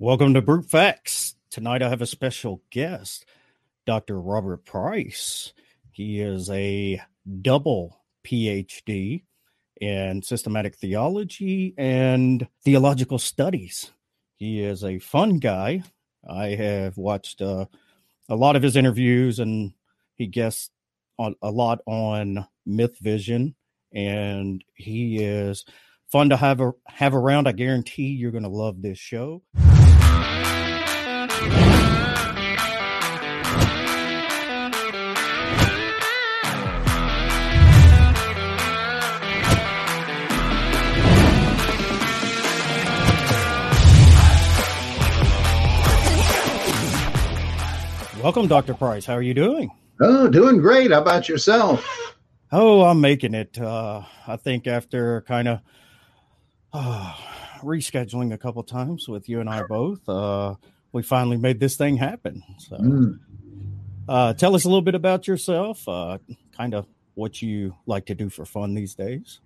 Welcome to Brute Facts. Tonight I have a special guest, Dr. Robert Price. He is a double PhD in systematic theology and theological studies. He is a fun guy. I have watched uh, a lot of his interviews and he guests on a lot on Myth Vision and he is fun to have a, have around. I guarantee you're going to love this show. Welcome, Dr. Price. How are you doing? Oh, doing great. How about yourself? Oh, I'm making it. Uh, I think after kind of uh, rescheduling a couple times with you and I both, uh, we finally made this thing happen. So, mm. uh, tell us a little bit about yourself, uh, kind of what you like to do for fun these days.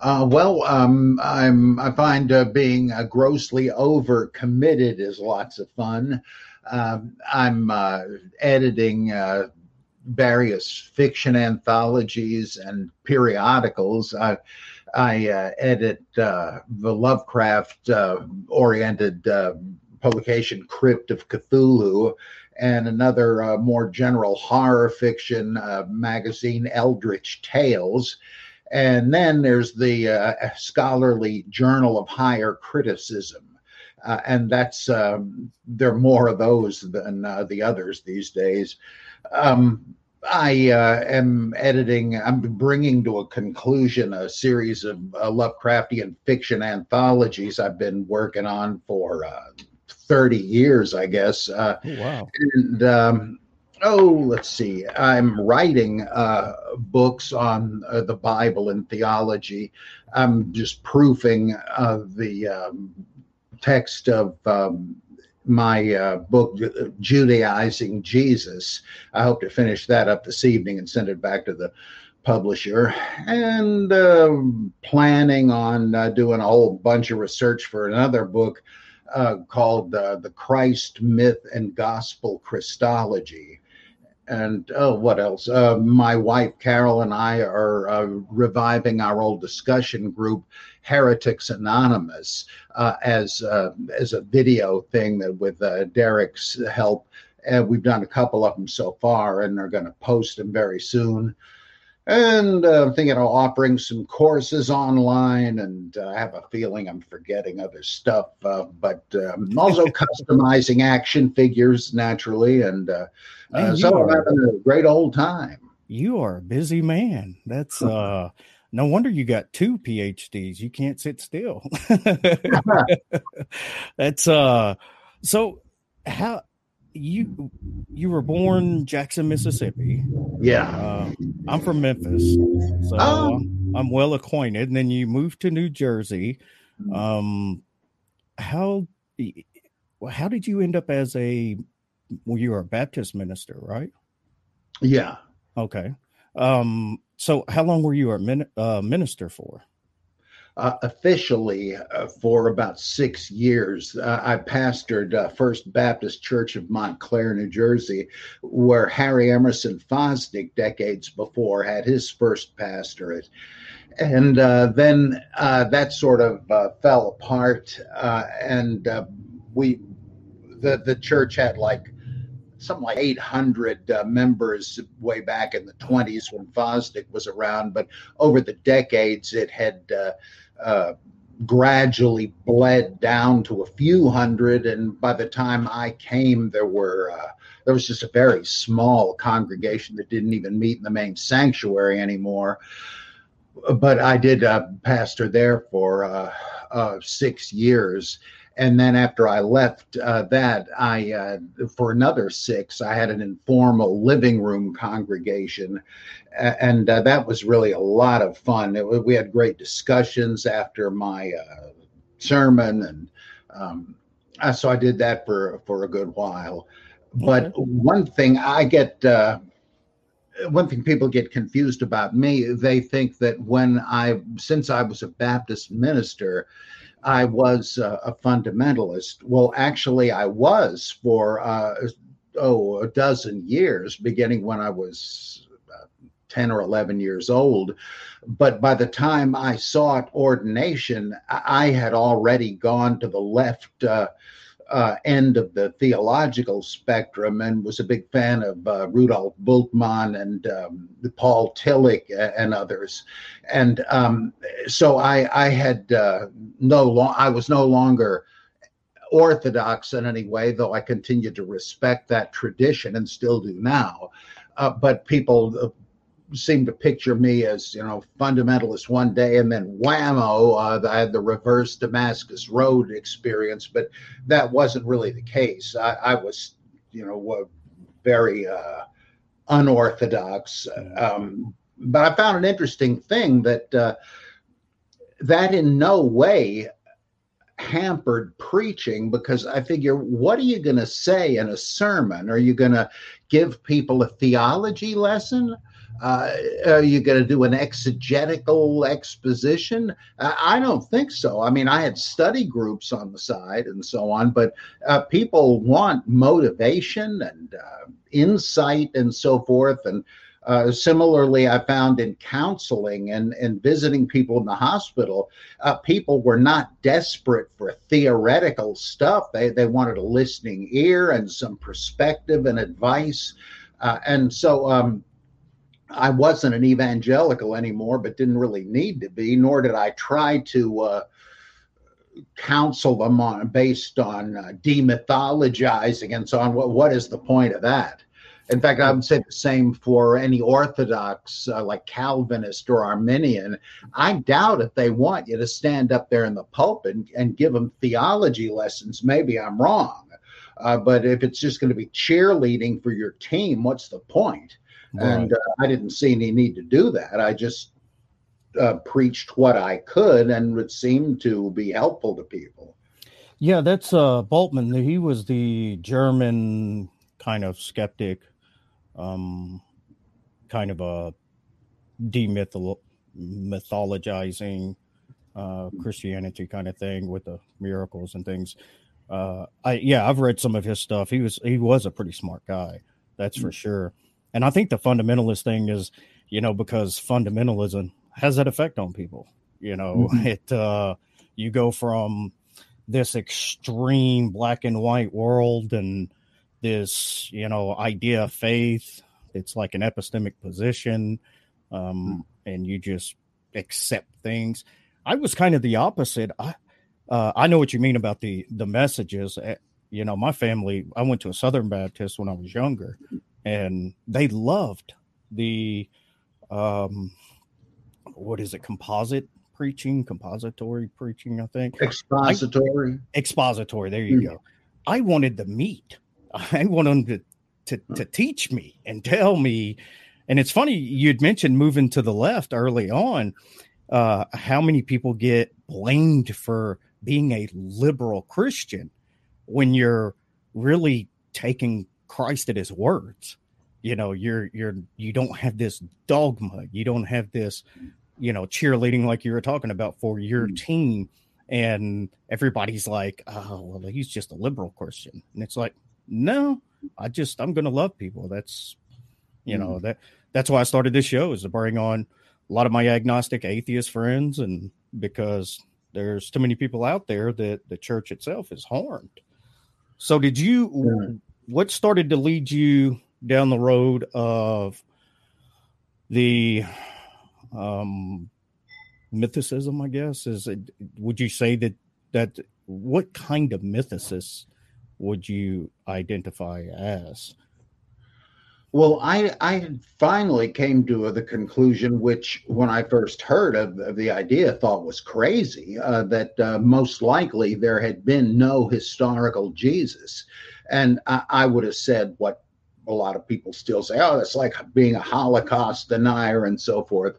Uh, well, um, I'm I find uh, being uh, grossly over committed is lots of fun. Um, I'm uh, editing uh, various fiction anthologies and periodicals. I, I uh, edit uh, the Lovecraft uh, oriented uh, publication Crypt of Cthulhu and another more general horror fiction magazine, Eldritch Tales. And then there's the scholarly Journal of Higher Criticism uh, and that's um, there are more of those than uh, the others these days. Um, I uh, am editing. I'm bringing to a conclusion a series of uh, Lovecraftian fiction anthologies I've been working on for uh, 30 years, I guess. Uh, oh, wow! And um, oh, let's see. I'm writing books on the Bible and theology. I'm just proofing the um, text of um, my uh, book, Judaizing Jesus. I hope to finish that up this evening and send it back to the publisher. And uh, planning on uh, doing a whole bunch of research for another book uh, called uh, The Christ Myth and Gospel Christology and oh, what else? Uh, my wife Carol and I are uh, reviving our old discussion group, Heretics Anonymous, uh, as uh, as a video thing that with uh, Derek's help. And we've done a couple of them so far, and are going to post them very soon and uh, I'm thinking of offering some courses online, and uh, I have a feeling I'm forgetting other stuff. Uh, but um, also customizing action figures naturally, and uh, man, uh, so are, I'm having a great old time. You are a busy man. That's uh, no wonder you got two PhDs. You can't sit still. That's uh, so how you you were born Jackson, Mississippi. Yeah, uh, I'm from Memphis, so oh. I'm well acquainted. And then you moved to New Jersey. Um, how how did you end up as a well? You were a Baptist minister, right? Yeah. Okay. Um, so how long were you a min, uh, minister for? Uh, officially uh, for about six years. Uh, I pastored uh, First Baptist Church of Montclair, New Jersey, where Harry Emerson Fosdick, decades before, had his first pastorate. And uh, then uh, that sort of fell apart, and we, the the church had like something like 800 uh, members way back in the 20s when Fosdick was around. But over the decades, it had uh, uh, gradually bled down to a few hundred. And by the time I came, there were uh, there was just a very small congregation that didn't even meet in the main sanctuary anymore. But I did uh, pastor there for uh, six years and then after I left uh, that, I uh, for another six, I had an informal living room congregation, and uh, that was really a lot of fun. It, we had great discussions after my uh, sermon, and um, so I did that for for a good while. But okay. one thing I get uh, one thing people get confused about me they think that when i since i was a baptist minister I was uh, a fundamentalist. Well, actually, I was for uh, oh a dozen years, beginning when I was uh, ten or eleven years old. But by the time I sought ordination, I had already gone to the left uh, uh, end of the theological spectrum and was a big fan of uh, Rudolf Bultmann and um, Paul Tillich and others. And um, so I, I had uh, no long, I was no longer orthodox in any way, though I continued to respect that tradition and still do now. Uh, but people uh, seem to picture me as you know fundamentalist one day and then whammo uh, i had the reverse damascus road experience but that wasn't really the case i, I was you know very uh, unorthodox um, but i found an interesting thing that uh, that in no way hampered preaching because I figure, what are you going to say in a sermon? Are you going to give people a theology lesson? Uh, are you going to do an exegetical exposition? Uh, I don't think so. I mean, I had study groups on the side and so on, but uh, people want motivation and uh, insight and so forth. And uh, similarly, I found in counseling and, and visiting people in the hospital, uh, people were not desperate for theoretical stuff. They, they wanted a listening ear and some perspective and advice. and so, um, I wasn't an evangelical anymore, but didn't really need to be, nor did I try to uh, counsel them on based on uh, demythologizing and so on. What, what is the point of that? In fact, I would say the same for any Orthodox, uh, like Calvinist or Arminian. I doubt if they want you to stand up there in the pulpit and, and give them theology lessons. Maybe I'm wrong. Uh, but if it's just going to be cheerleading for your team, what's the point? Right. And uh, I didn't see any need to do that. I just uh, preached what I could and it seemed to be helpful to people. Yeah, that's uh, Bultmann. He was the German kind of skeptic, um, kind of a demythologizing uh, Christianity kind of thing with the miracles and things. Uh, I yeah, I've read some of his stuff. He was he was a pretty smart guy, that's for mm. sure. And I think the fundamentalist thing is, you know, because fundamentalism has that effect on people. You know, mm-hmm. it uh you go from this extreme black and white world and this, you know, idea of faith. It's like an epistemic position. Um, mm. and you just accept things. I was kind of the opposite. I uh, I know what you mean about the the messages. Eh, you know, my family. I went to a Southern Baptist when I was younger, and they loved the um what is it? Composite preaching? Compository preaching i think? Expository I, expository. There you mm. go. I wanted the meat. I wanted them to, to to teach me and tell me. And it's funny you'd mentioned moving to the left early on uh how many people get blamed for being a liberal christian when you're really taking Christ at his words. You know, you're you're you don't have this dogma. You don't have this, you know, cheerleading like you were talking about for your mm. team. And everybody's like, oh, well, he's just a liberal Christian. And it's like, no, I just I'm gonna love people. That's you mm. know, that that's why I started this show is to bring on a lot of my agnostic atheist friends and because there's too many people out there that the church itself is harmed. So did you yeah what started to lead you down the road of the um, mythicism? I guess is it. Would you say that that what kind of mythicist would you identify as? Well, I I finally came to the conclusion, which when I first heard of, of the idea, thought was crazy. Uh, that uh, most likely there had been no historical Jesus, and I, I would have said what a lot of people still say, oh, that's like being a Holocaust denier and so forth.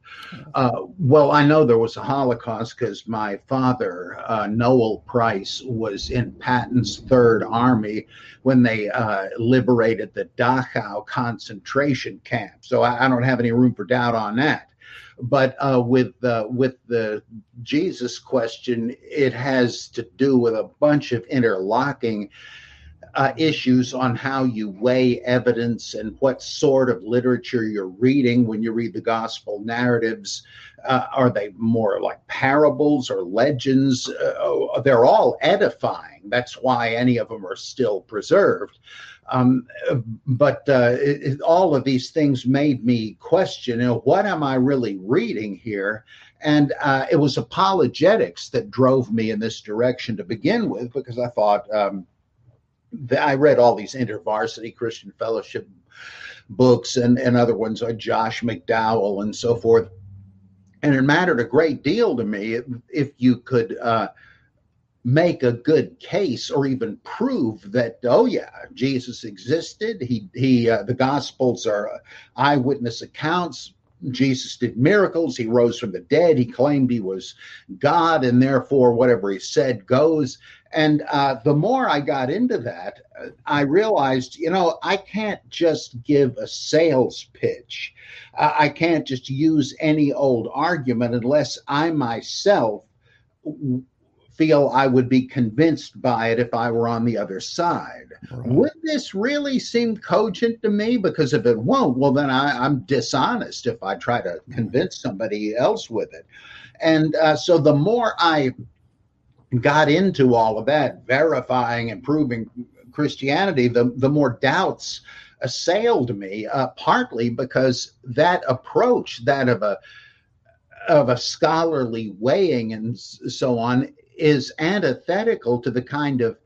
Uh, well, I know there was a Holocaust because my father, uh, Noel Price, was in Patton's Third Army when they uh, liberated the Dachau concentration camp. So I, I, don't have any room for doubt on that. But uh, with uh, with the Jesus question, it has to do with a bunch of interlocking uh, issues on how you weigh evidence and what sort of literature you're reading when you read the gospel narratives. Uh, are they more like parables or legends? Uh, they're all edifying. That's why any of them are still preserved. Um, but uh, it, all of these things made me question, you know, what am I really reading here? And uh, it was apologetics that drove me in this direction to begin with, because I thought, um, I read all these InterVarsity Christian Fellowship books and, and other ones like Josh McDowell and so forth. And it mattered a great deal to me if, if you could uh, make a good case or even prove that, oh yeah, Jesus existed. He he uh, the Gospels are eyewitness accounts. Jesus did miracles. He rose from the dead. He claimed he was God, and therefore whatever he said goes. And uh, the more I got into that, I realized, you know, I can't just give a sales pitch. Uh, I can't just use any old argument unless I myself feel I would be convinced by it if I were on the other side. Right. Would this really seem cogent to me? Because if it won't, well, then I, am dishonest if I try to convince somebody else with it. And uh, so the more I got into all of that, verifying and proving Christianity, the, the more doubts assailed me, uh, partly because that approach, that of a of a scholarly weighing and so on, is antithetical to the kind of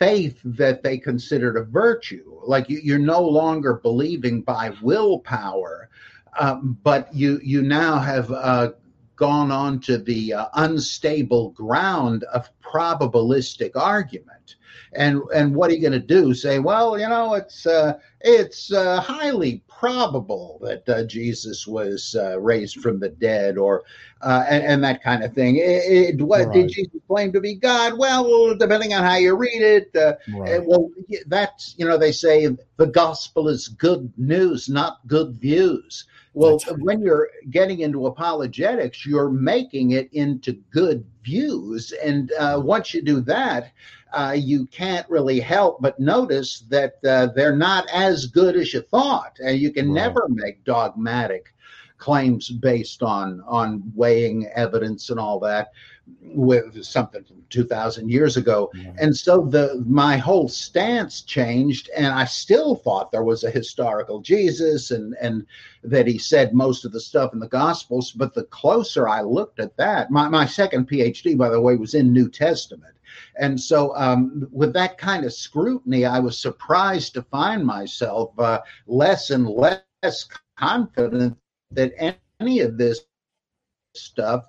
faith that they considered a virtue. Like you, are no longer believing by willpower, um, but you you now have uh, gone on to the uh, unstable ground of probabilistic argument. And and what are you going to do? Say, well, you know, it's uh, it's uh, highly probable that uh, Jesus was uh, raised from the dead, or uh, and, and, that kind of thing. It, it, what right. did Jesus claim to be God? Well, depending on how you read it, uh, right. well, that's you know they say the gospel is good news, not good views. Well, right. when you're getting into apologetics, you're making it into good views. And uh, once you do that, uh, you can't really help but notice that uh, they're not as good as you thought. And you can right. never make dogmatic claims based on on weighing evidence and all that with something from 2000 years ago. And so the my whole stance changed and i still thought there was a historical jesus and and that he said most of the stuff in the gospels but the closer i looked at that my, my second phd by the way was in new testament. And so um, with that kind of scrutiny i was surprised to find myself uh, less and less confident that any of this stuff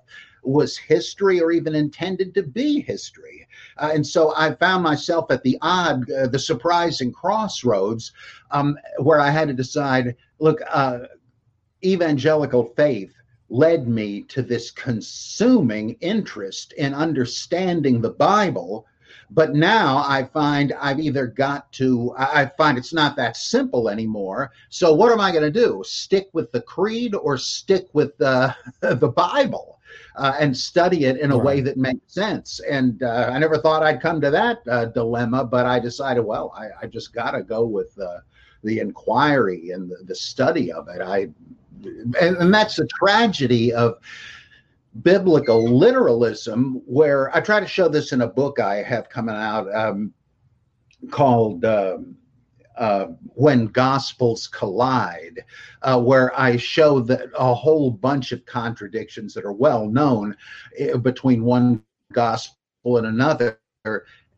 was history or even intended to be history. Uh, and so I found myself at the odd, uh, the surprising crossroads um, where I had to decide look, uh, evangelical faith led me to this consuming interest in understanding the Bible. But now I find I've either got to, I find it's not that simple anymore. So what am I going to do? Stick with the creed or stick with the, the Bible? Uh, and study it in a right. way that makes sense. And uh, I never thought I'd come to that uh, dilemma, but I decided, well, I, I just got to go with uh, the inquiry and the, the, study of it. I, and, and that's the tragedy of biblical literalism, where I try to show this in a book I have coming out um, called. Um, uh, when gospels collide, uh, where I show that a whole bunch of contradictions that are well known uh, between one gospel and another.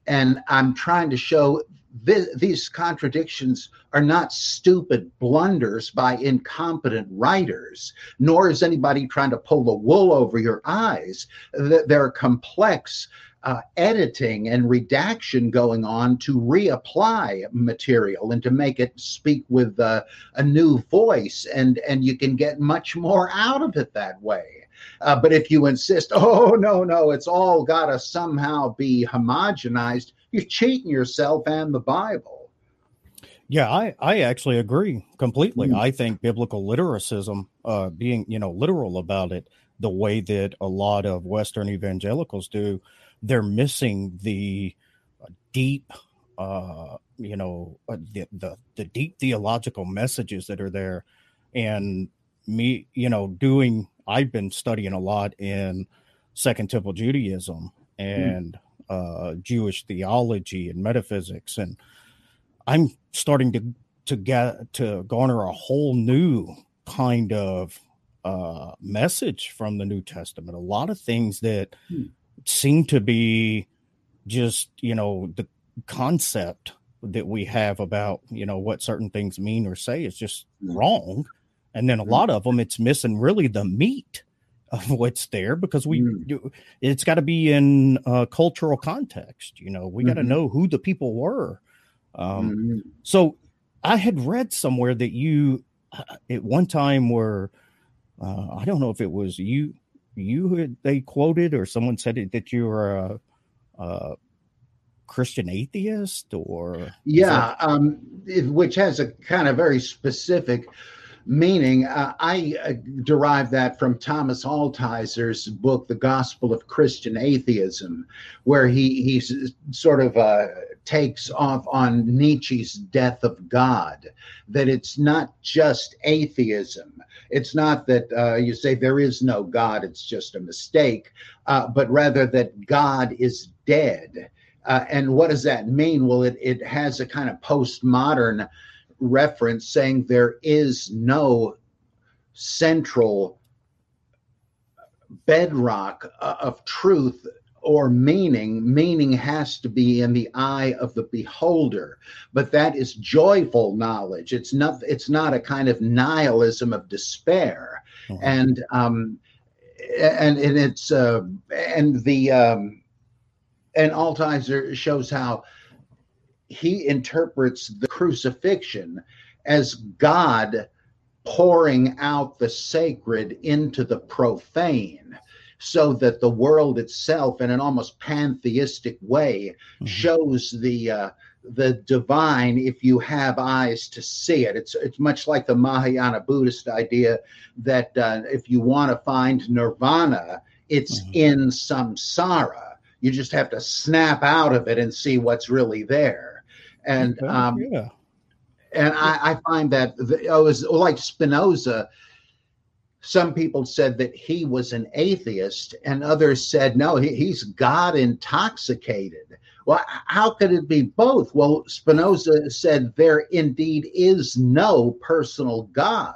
And I'm trying to show th- these contradictions are not stupid blunders by incompetent writers, nor is anybody trying to pull the wool over your eyes. They're complex uh, editing and redaction going on to reapply material and to make it speak with uh, a new voice and and you can get much more out of it that way uh, but if you insist oh no no it's all got to somehow be homogenized you're cheating yourself and the bible Yeah, I, I actually agree completely. Mm. I think biblical literacism, uh, being you know literal about it, the way that a lot of Western evangelicals do, they're missing the deep, uh, you know, uh, the, the the deep theological messages that are there. And me, you know, doing I've been studying a lot in Second Temple Judaism and uh, Jewish theology and metaphysics, and I'm starting to to get to garner a whole new kind of uh, message from the New Testament. A lot of things that Hmm. Seem to be just you know the concept that we have about you know what certain things mean or say is just Hmm. wrong, and then a Hmm. lot of them it's missing really the meat of what's there because we Hmm. do it's got to be in uh, cultural context. You know, we got to Mhm. know who the people were. Um, Mhm. so I had read somewhere that you uh, at one time were uh, I don't know if it was you you had they quoted or someone said it, that you were a, a Christian atheist or is that- Yeah, um, which has a kind of very specific meaning. Uh, I uh, derive that from Thomas Altizer's book, The Gospel of Christian Atheism, where he he sort of uh, takes off on Nietzsche's Death of God. That it's not just atheism. It's not that uh, you say there is no God; it's just a mistake, uh, but rather that God is dead. Uh, and what does that mean? Well, it, it has a kind of postmodern reference saying there is no central bedrock uh, of truth or meaning. Meaning has to be in the eye of the beholder, but that is joyful knowledge. It's not. It's not a kind of nihilism of despair, Mhm. and um, and and it's uh, and the um, and Altizer shows how he interprets the crucifixion as God pouring out the sacred into the profane so that the world itself in an almost pantheistic way Mhm. shows the uh, the divine if you have eyes to see it it's it's much like the mahayana buddhist idea that uh, if you want to find nirvana it's Mhm. in samsara you just have to snap out of it and see what's really there and Okay, um, yeah. and I, I find that oh, it was like Spinoza. Some people said that he was an atheist, and others said no, he, he's God intoxicated. Well, how could it be both? Well, Spinoza said there indeed is no personal God.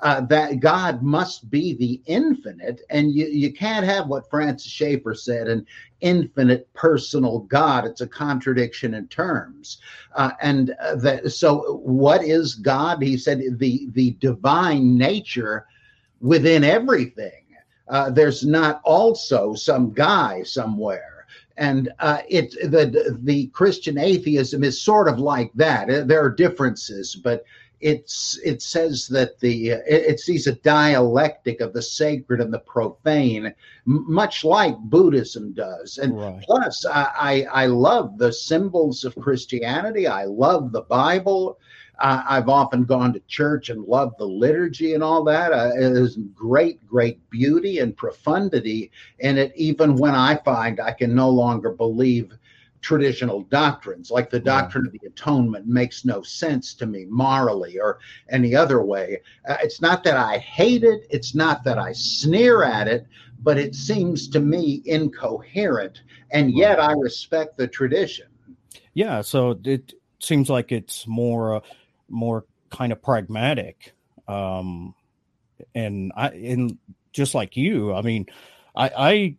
Uh, that God must be the infinite, and you, you can't have what Francis Schaeffer said an infinite personal God. It's a contradiction in terms. Uh, and uh, that, so, what is God? He said the the divine nature within everything. Uh, there's not also some guy somewhere, and uh, it the the Christian atheism is sort of like that. Uh, There are differences, but it's it says that the it, it sees a dialectic of the sacred and the profane, much like Buddhism does, and Right. Plus, I, I, I love the symbols of Christianity. I love the Bible. Uh, I've often gone to church and loved the liturgy and all that. Uh, there's great, great beauty and profundity in it, even when I find I can no longer believe traditional doctrines, like the doctrine of the atonement makes no sense to me morally or any other way. Uh, it's not that I hate it, it's not that I sneer at it, but it seems to me incoherent and yet I respect the tradition. Yeah, so it seems like it's more uh, more kind of pragmatic. Um and I and just like you, I mean, I I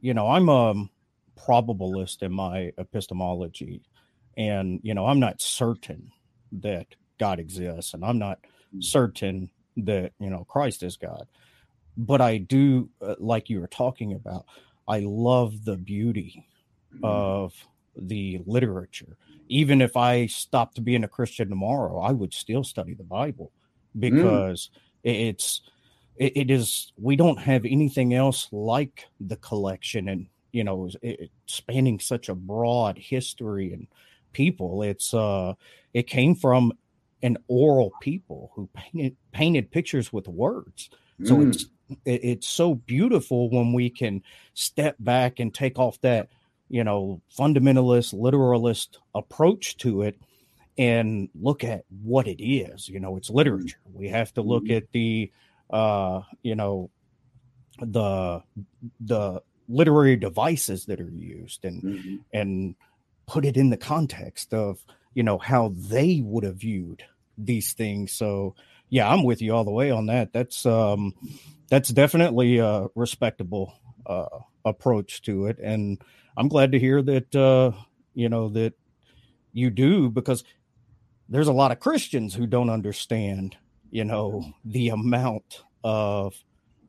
you know, I'm a probabilist in my epistemology and you know, I'm not certain that God exists and I'm not certain that, you know, Christ is God. But I do uh, like you were talking about, I love the beauty of the literature. Even if I stopped being a Christian tomorrow, I would still study the Bible because it- it's it, it is we don't have anything else like the collection and you know it, it- spanning such a broad history and people. It's uh, it came from an oral people who painted painted pictures with words. So mm. it's it, it's so beautiful when we can step back and take off that you know fundamentalist literalist approach to it and look at what it is you know it's literature we have to look mm-hmm. at the uh you know the the literary devices that are used and mm-hmm. and put it in the context of you know how they would have viewed these things so yeah i'm with you all the way on that that's um that's definitely a respectable uh approach to it and i'm glad to hear that uh you know that you do because there's a lot of christians who don't understand you know the amount of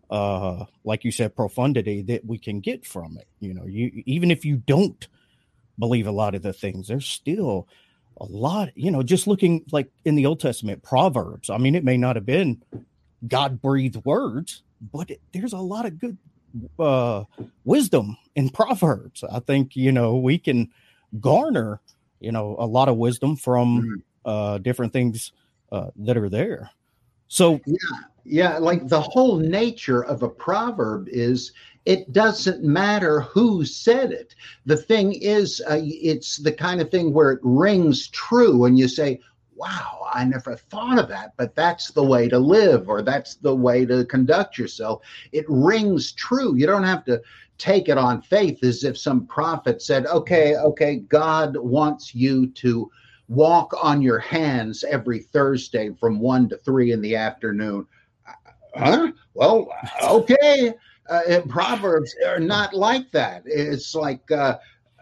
uh like you said profundity that we can get from it you know. You even if you don't believe a lot of the things there's still a lot you know just looking like in the old testament proverbs i mean it may not have been god breathed words but it, there's a lot of good uh wisdom in proverbs i think you know we can garner you know a lot of wisdom from mm-hmm. uh different things uh that are there so yeah yeah, like the whole nature of a proverb is it doesn't matter who said it. The thing is, uh, it's the kind of thing where it rings true and you say, wow, I never thought of that, but that's the way to live or that's the way to conduct yourself. It rings true. You don't have to take it on faith as if some prophet said, okay, okay, God wants you to walk on your hands every Thursday from one to three in the afternoon huh? Well, okay. Uh, Proverbs are not like that. It's like uh,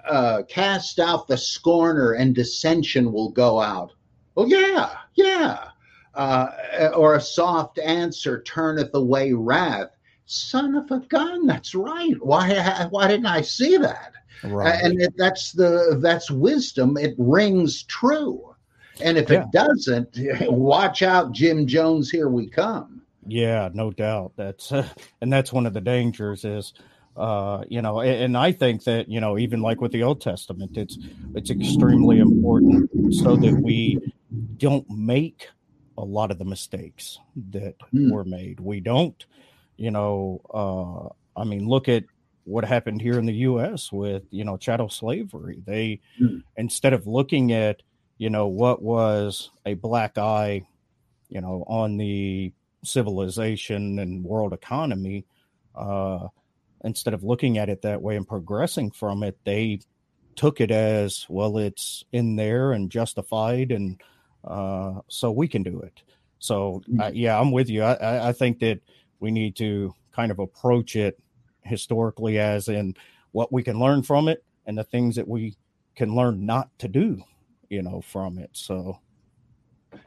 uh, cast out the scorner and dissension will go out. Well, yeah, yeah. Uh, or a soft answer turneth away wrath. Son of a gun, that's right. Why? Why didn't I see that? Right. And it, that's the that's wisdom. It rings true. And if yeah. it doesn't, watch out, Jim Jones. Here we come. Yeah, no doubt. That's uh, and that's one of the dangers is uh, you know, and, and, I think that you know, even like with the Old Testament, it's it's extremely important so that we don't make a lot of the mistakes that mm. were made. We don't, you know, uh, I mean, look at what happened here in the U.S. with you know chattel slavery. They mm. instead of looking at you know what was a black eye, you know, on the civilization and world economy, uh, instead of looking at it that way and progressing from it, they took it as well, it's in there and justified, and uh, so we can do it. So, uh, yeah, I'm with you. I, I think that we need to kind of approach it historically as in what we can learn from it and the things that we can learn not to do, you know, from it. So,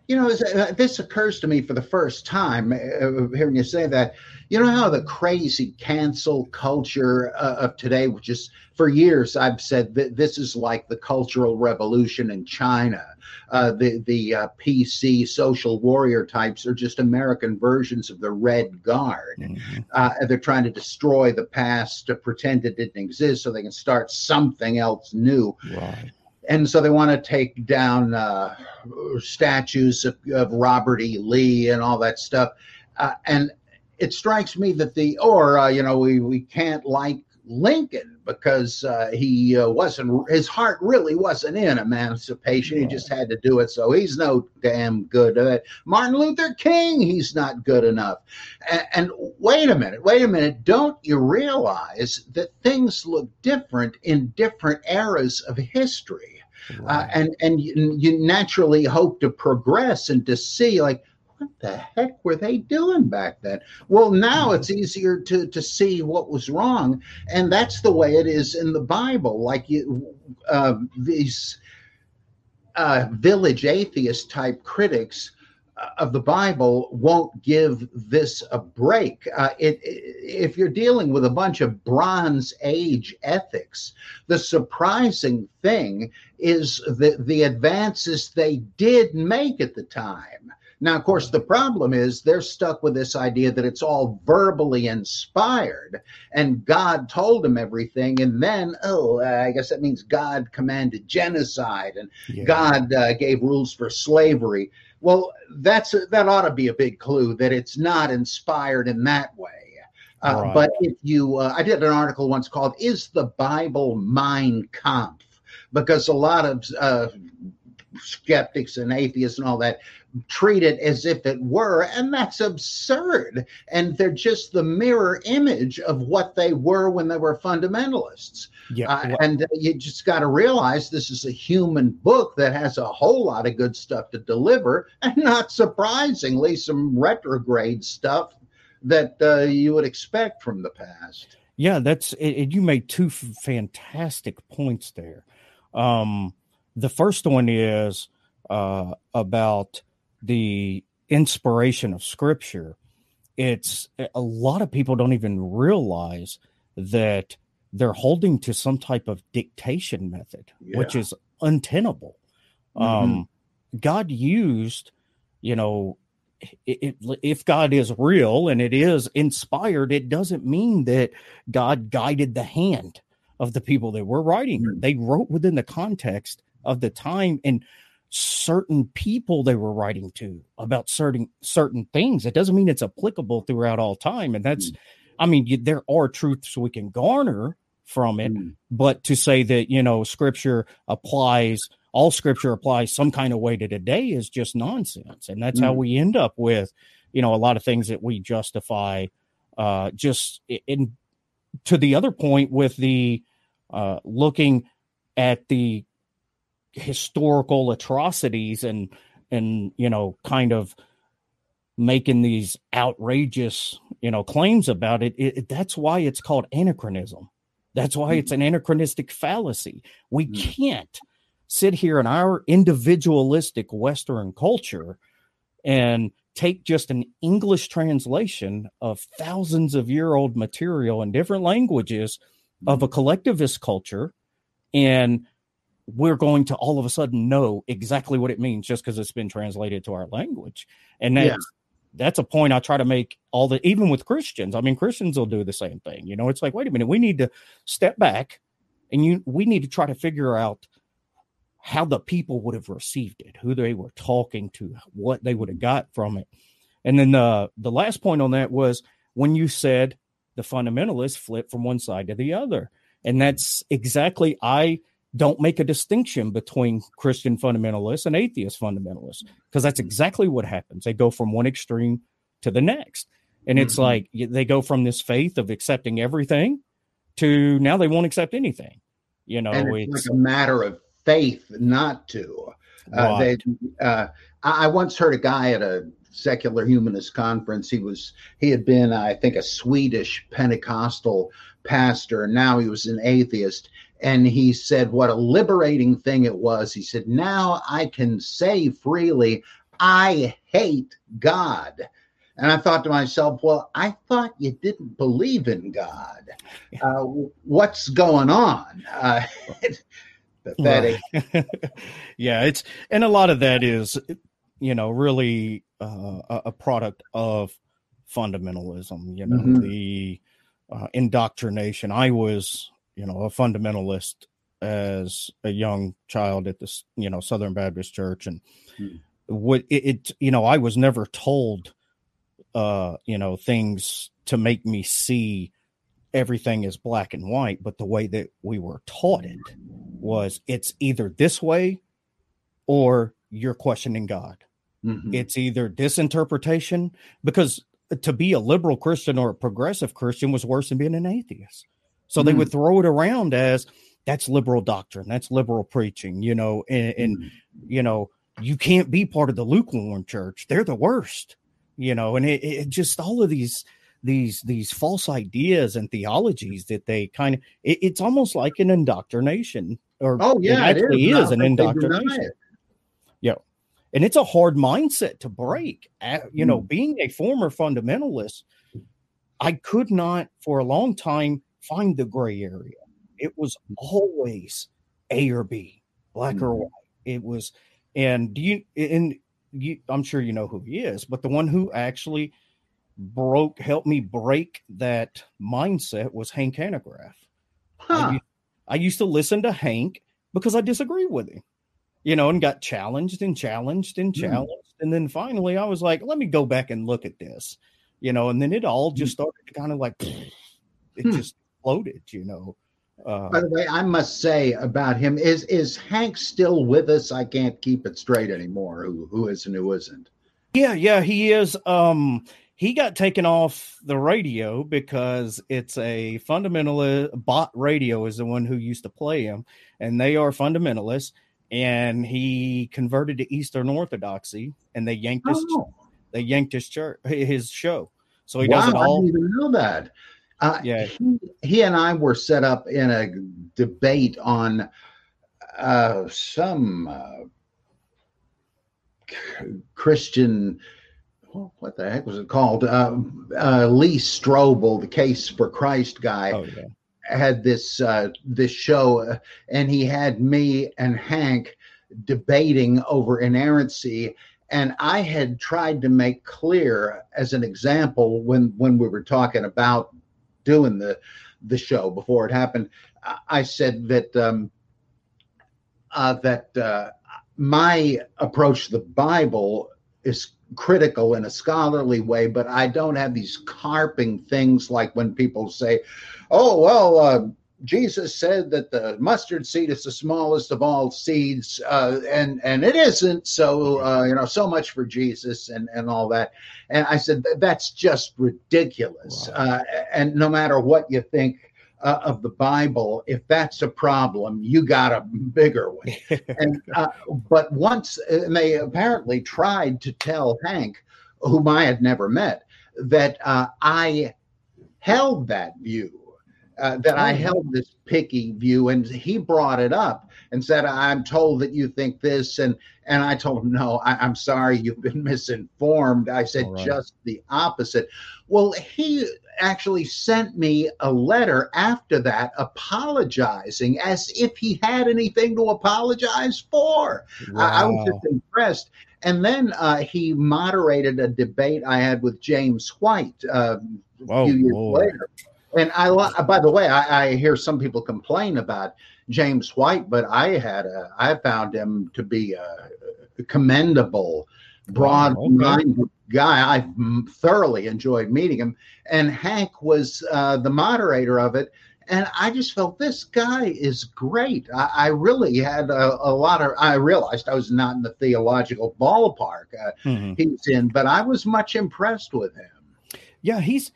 you know, uh, this occurs to me for the first time uh, hearing you say that. You know how the crazy cancel culture uh, of today, which is for years I've said that this is like the cultural revolution in China. Uh, the the uh, PC social warrior types are just American versions of the Red Guard. Mm-hmm. Uh, they're trying to destroy the past to pretend it didn't exist so they can start something else new. Right and so they want to take down uh, statues of, of, Robert E. Lee and all that stuff. Uh, and it strikes me that the or uh, you know we we can't like Lincoln because uh, he uh, wasn't his heart really wasn't in emancipation. He just had to do it, so he's no damn good at it. Martin Luther King, he's not good enough. And, and wait a minute, wait a minute. Don't you realize that things look different in different eras of history? Uh, and and you, you naturally hope to progress and to see like what the heck were they doing back then? Well, now it's easier to to see what was wrong, and that's the way it is in the Bible. Like you, uh, these uh, village atheist type critics of the Bible won't give this a break. Uh, it, if you're dealing with a bunch of Bronze Age ethics, the surprising thing is that the advances they did make at the time. Now, of course, the problem is they're stuck with this idea that it's all verbally inspired and God told them everything. And then, oh, I guess that means God commanded genocide and yeah. God uh, gave rules for slavery. Well, that's that ought to be a big clue that it's not inspired in that way. Uh, right. But if you, uh, I did an article once called "Is the Bible Mein Kampf?" Because a lot of uh, skeptics and atheists and all that treat it as if it were, and that's absurd. And they're just the mirror image of what they were when they were fundamentalists. Yeah, uh, and you just got to realize this is a human book that has a whole lot of good stuff to deliver, and not surprisingly, some retrograde stuff that uh, you would expect from the past. Yeah, that's it, you made two fantastic points there. Um, the first one is uh, about the inspiration of Scripture. It's a lot of people don't even realize that they're holding to some type of dictation method, yeah. which is untenable. Mm-hmm. Um, God used, you know, it, it, if God is real and it is inspired, it doesn't mean that God guided the hand of the people that were writing. Mm-hmm. They wrote within the context of the time and certain people they were writing to about certain certain things. It doesn't mean it's applicable throughout all time, and that's, mm-hmm. I mean, you, there are truths we can garner from it, mm-hmm. but to say that you know Scripture applies all scripture applies some kind of way to today is just nonsense. And that's mm. how we end up with, you know, a lot of things that we justify uh, just in to the other point with the uh, looking at the historical atrocities and and you know kind of making these outrageous you know claims about it, it that's why it's called anachronism. That's why it's an anachronistic fallacy. We mm. can't sit here in our individualistic Western culture and take just an English translation of thousands of year old material in different languages of a collectivist culture and we're going to all of a sudden know exactly what it means just because it's been translated to our language and that's yeah. that's a point i try to make all the even with christians i mean christians will do the same thing you know it's like wait a minute we need to step back and you we need to try to figure out how the people would have received it, who they were talking to, what they would have got from it. And then the the last point on that was when you said the fundamentalists flip from one side to the other. And that's exactly I don't make a distinction between Christian fundamentalists and atheist fundamentalists because that's exactly what happens. They go from one extreme to the next. And it's mm-hmm. like they go from this faith of accepting everything to now they won't accept anything. You know, and it's, it's like a matter of faith not to. Uh, they, uh, I once heard a guy at a secular humanist conference. He was he had been, I think, a Swedish Pentecostal pastor. And now he was an atheist, and he said what a liberating thing it was. He said, "Now I can say freely, I hate God." And I thought to myself, well, I thought you didn't believe in God. Uh, what's going on? Uh, pathetic. Yeah, it's and a lot of that is, you know, really uh, a product of fundamentalism. You know, mm-hmm. the uh, indoctrination. I was, you know, a fundamentalist as a young child at this, you know, Southern Baptist Church, and mm. what it, it, you know, I was never told, uh, you know, things to make me see everything is black and white, but the way that we were taught it was it's either this way or you're questioning God. Mm-hmm. It's either disinterpretation, because to be a liberal Christian or a progressive Christian was worse than being an atheist. So mm-hmm. they would mm. throw it around as that's liberal doctrine, that's liberal preaching, you know, and, and mm-hmm. you know, you can't be part of the lukewarm church. They're the worst, you know, and it, it just all of these these these false ideas and theologies that they kind of it, it's almost like an indoctrination or oh yeah it actually it is, is an indoctrination and it's a hard mindset to mm-hmm. break you know mm. being a former fundamentalist i could not for a long time find the gray area it was mm-hmm. always a or b black or white it was and do you and you, I'm sure you know who he is, but the one who actually broke, helped me break that mindset was Hank Hanegraaff. Huh. I, I used to listen to Hank because I disagree with him, you know, and got challenged and challenged and hmm. challenged. Mm. And then finally I was like, let me go back and look at this, you know, and then it all just hmm. started to kind of like, it hmm. just floated, you know. Uh, By the way, I must say about him is is Hank still with us? I can't keep it straight anymore. Who who is and who isn't? Yeah, yeah, he is. Um, he got taken off the radio because it's a fundamentalist Bott radio is the one who used to play him and they are fundamentalists and he converted to eastern orthodoxy and they yanked his oh. they yanked his church his show so he wow, does it all i didn't even know that uh, yeah he, he and i were set up in a debate on uh, some uh, christian what the heck was it called? Uh, uh, Lee Strobel, the Case for Christ guy, oh, yeah. Had this uh, this show, uh, and he had me and Hank debating over inerrancy. And I had tried to make clear, as an example, when when we were talking about doing the the show before it happened, I said that um, uh, that uh, my approach to the Bible is critical in a scholarly way, but I don't have these carping things like when people say, oh, well, uh, Jesus said that the mustard seed is the smallest of all seeds, uh, and and it isn't. So uh, you know, so much for Jesus and and all that. And I said that's just ridiculous. Wow. Uh, and no matter what you think uh, of the Bible, if that's a problem, you got a bigger one. and uh, but once, and they apparently tried to tell Hank, whom I had never met, that uh, I held that view. Uh, that I oh. held this picky view, and he brought it up and said, "I'm told that you think this," and and I told him, "No, I, am sorry, you've been misinformed." I said right. just the opposite. Well, he actually sent me a letter after that apologizing as if he had anything to apologize for. Wow. I, I, was just impressed. And then uh, he moderated a debate I had with James White uh, a few years Lord. later. And I, by the way, I, I, hear some people complain about James White, but I had a, I found him to be a commendable, broad-minded okay guy. I thoroughly enjoyed meeting him. And Hank was uh, the moderator of it. And I just felt this guy is great. I, I really had a, a, lot of, I realized I was not in the theological ballpark uh, mm-hmm. he's in, but I was much impressed with him. Yeah, he's,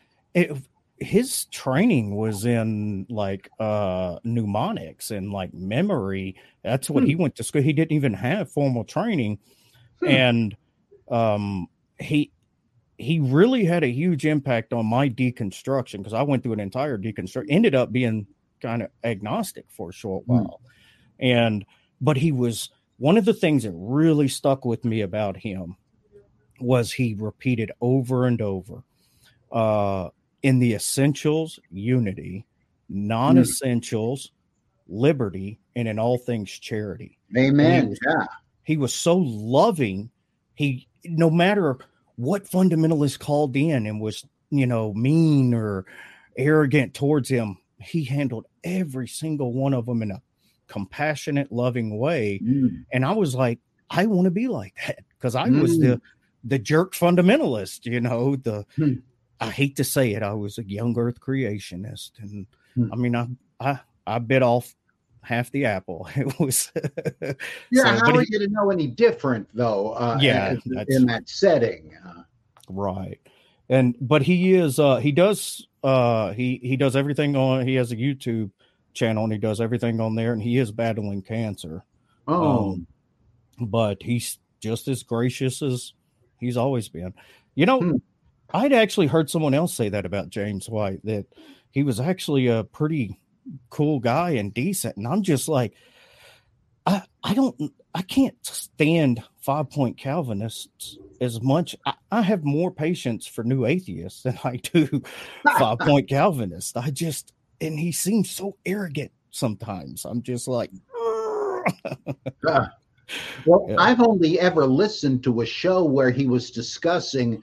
his training was in like uh mnemonics and like memory. That's what hmm. he went to school. He didn't even have formal training. Hmm. And um he he really had a huge impact on my deconstruction because I went through an entire deconstruction. Ended up being kind of agnostic for a short hmm. while, and but he was one of the things that really stuck with me about him was he repeated over and over uh, in the essentials unity, non-essentials mm. liberty, and in all things charity. Amen. He was, yeah, he was so loving. He no matter what fundamentalist called in and was, you know, mean or arrogant towards him, he handled every single one of them in a compassionate, loving way. Mm. And I was like, I want to be like that because I mm. was the mm. the jerk fundamentalist, you know, the mm. I hate to say it, I was a young earth creationist. And mm. I mean I I I bit off half the apple. It was yeah. So, how are you to know any different though? Uh, yeah, in that setting, uh, right? And but he is uh, he does uh, he he does everything on. He has a YouTube channel and he does everything on there, and he is battling cancer. Oh, um, but he's just as gracious as he's always been. You know, hmm. I'd actually heard someone else say that about James White that he was actually a pretty cool guy and decent. And I'm just like, I I don't I can't stand five point Calvinists as much. I, I have more patience for new atheists than I do five point Calvinists. I just and he seems so arrogant sometimes. I'm just like uh, well, yeah. I've only ever listened to a show where he was discussing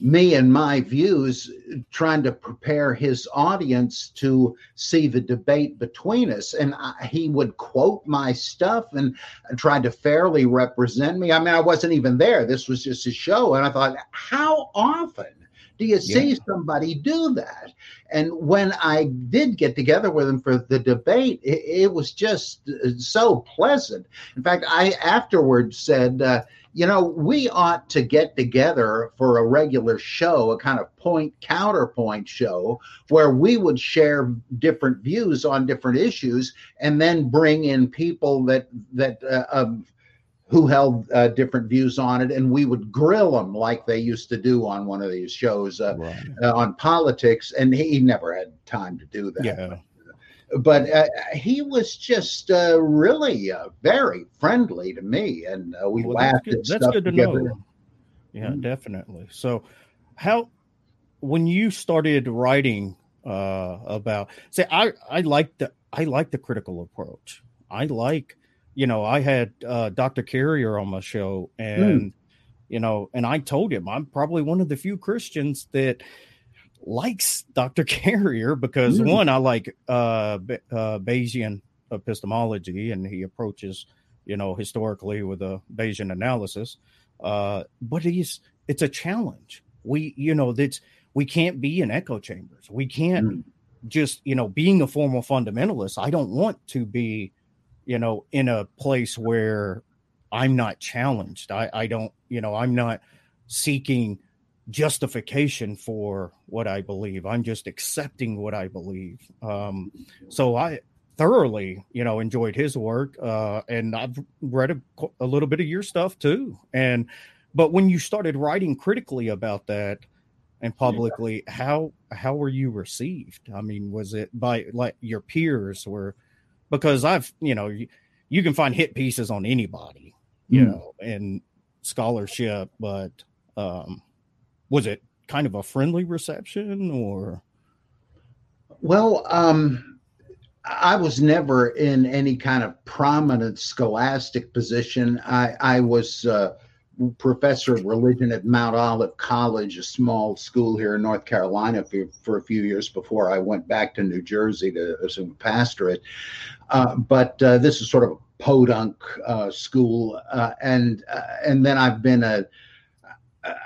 me and my views, trying to prepare his audience to see the debate between us. And I, he would quote my stuff and, try to fairly represent me. I mean, I wasn't even there. This was just a show. And I thought, how often do you see yeah. somebody do that? And when I did get together with him for the debate, it, it was just uh, so pleasant. In fact, I afterwards said, uh, you know, we ought to get together for a regular show, a kind of point counterpoint show, where we would share different views on different issues, and then bring in people that that uh, um, who held uh, different views on it, and we would grill them like they used to do on one of these shows uh, right. uh, on politics. And he never had time to do that. Yeah. But uh, he was just uh, really uh, very friendly to me, and we well, laughed that's good, that's good together. to know. Yeah, mm-hmm. definitely. So, how when you started writing about, say, I I like the I like the critical approach. I like you know, I had uh, Dr. Carrier on my show, hmm. and mm. you know, and I told him I'm probably one of the few Christians that likes Dr. Carrier because mm. one, I like uh, uh, Bayesian epistemology, and he approaches, you know, historically with a Bayesian analysis. Uh, but he's it's a challenge. We, you know, that's we can't be in echo chambers. We can't mm. just, you know, being a formal fundamentalist. I don't want to be you know, in a place where I'm not challenged. I, I don't, you know, I'm not seeking justification for what I believe. I'm just accepting what I believe. Um, so I thoroughly, you know, enjoyed his work, uh, and I've read a, a, little bit of your stuff too. And but when you started writing critically about that and publicly, yeah. how how were you received? I mean, was it by like your peers were because I've you know you, you can find hit pieces on anybody, you mm. know, and scholarship, but um, was it kind of a friendly reception or? Well, um, I was never in any kind of prominent scholastic position. I, I was uh, professor of religion at Mount Olive College, a small school here in North Carolina, for, for a few years before I went back to New Jersey to assume a pastorate. Uh, but uh, this is sort of a podunk uh, school, uh, and uh, and then I've been a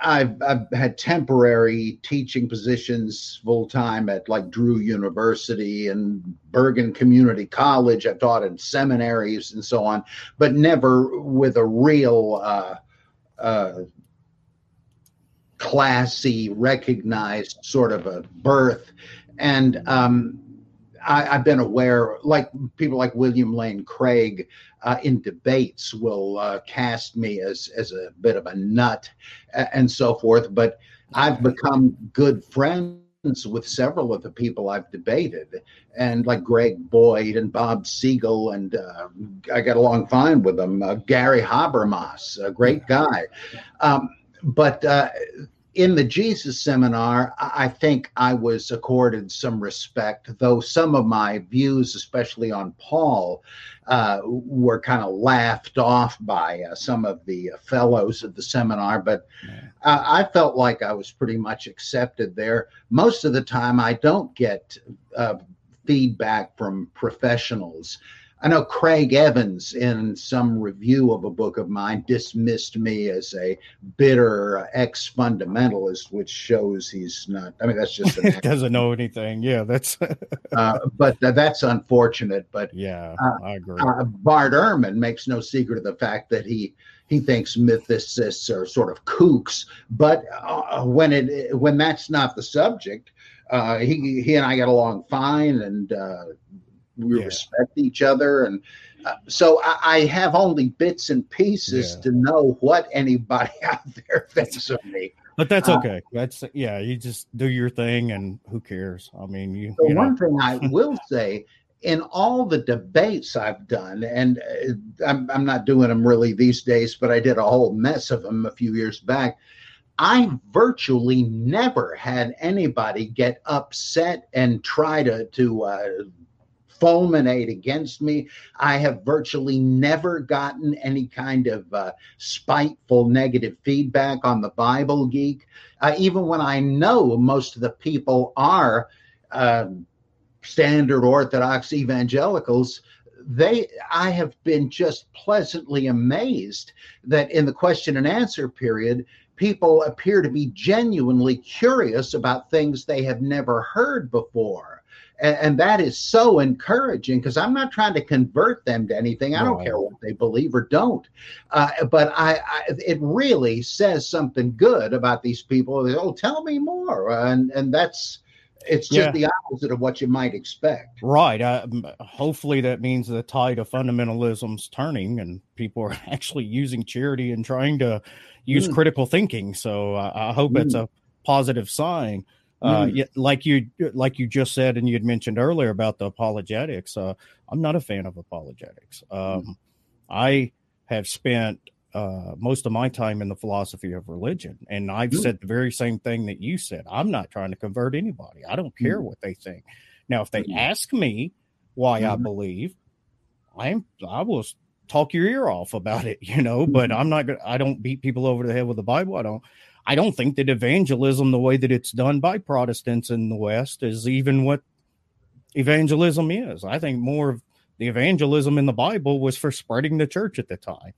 I've, I've had temporary teaching positions full time at like Drew University and Bergen Community College. I've taught in seminaries and so on, but never with a real uh, uh, classy, recognized sort of a birth. And um, I, have been aware, like people like William Lane Craig uh, in debates will uh, cast me as as a bit of a nut and so forth. But I've become good friends with several of the people I've debated, and like Greg Boyd and Bob Siegel, and uh, I got along fine with them. Uh, Gary Habermas, a great guy. Um, but uh, in the Jesus seminar, I think I was accorded some respect, though some of my views, especially on Paul, uh, were kind of laughed off by uh, some of the fellows of the seminar. But uh, I felt like I was pretty much accepted there. Most of the time, I don't get uh, feedback from professionals. I know Craig Evans, in some review of a book of mine, dismissed me as a bitter ex fundamentalist, which shows he's not. I mean, that's just doesn't know anything. Yeah, that's. uh, but uh, that's unfortunate. But yeah, uh, I agree. Uh, Bart Ehrman makes no secret of the fact that he he thinks mythicists are sort of kooks. But uh, when it when that's not the subject, uh, he he and I get along fine, and we yeah. respect each other and uh, so I, I, have only bits and pieces yeah. to know what anybody out there thinks of me but that's uh, okay uh, that's yeah you just do your thing and who cares i mean you, the you one thing i will say in all the debates I've done, and uh, I'm, I'm not doing them really these days, but I did a whole mess of them a few years back. I virtually never had anybody get upset and try to to uh, fulminate against me. I have virtually never gotten any kind of uh, spiteful negative feedback on the Bible Geek, uh, even when I know most of the people are um, standard Orthodox evangelicals they i have been just pleasantly amazed that in the question and answer period people appear to be genuinely curious about things they have never heard before and, and that is so encouraging because i'm not trying to convert them to anything i don't care what they believe or don't uh, but I, I, it really says something good about these people oh tell me more and and that's it's just yeah. the opposite of what you might expect. Right. Uh, hopefully, that means the tide of fundamentalism's turning, and people are actually using charity and trying to use mm. critical thinking. So uh, I hope mm. it's a positive sign. Uh, mm. like you, like you just said, and you had mentioned earlier about the apologetics. Uh, I'm not a fan of apologetics. Mm. Um, I have spent uh, most of my time in the philosophy of religion. And I've mm. said the very same thing that you said. I'm not trying to convert anybody. I don't care mm. what they think. Now, if they mm. ask me why I mm-hmm. believe, I'm I will talk your ear off about it, you know. But. I'm not gonna. I don't beat people over the head with the Bible. I don't. I don't think that evangelism, the way that it's done by Protestants in the West, is even what evangelism is. I think more of the evangelism in the Bible was for spreading the church at the time.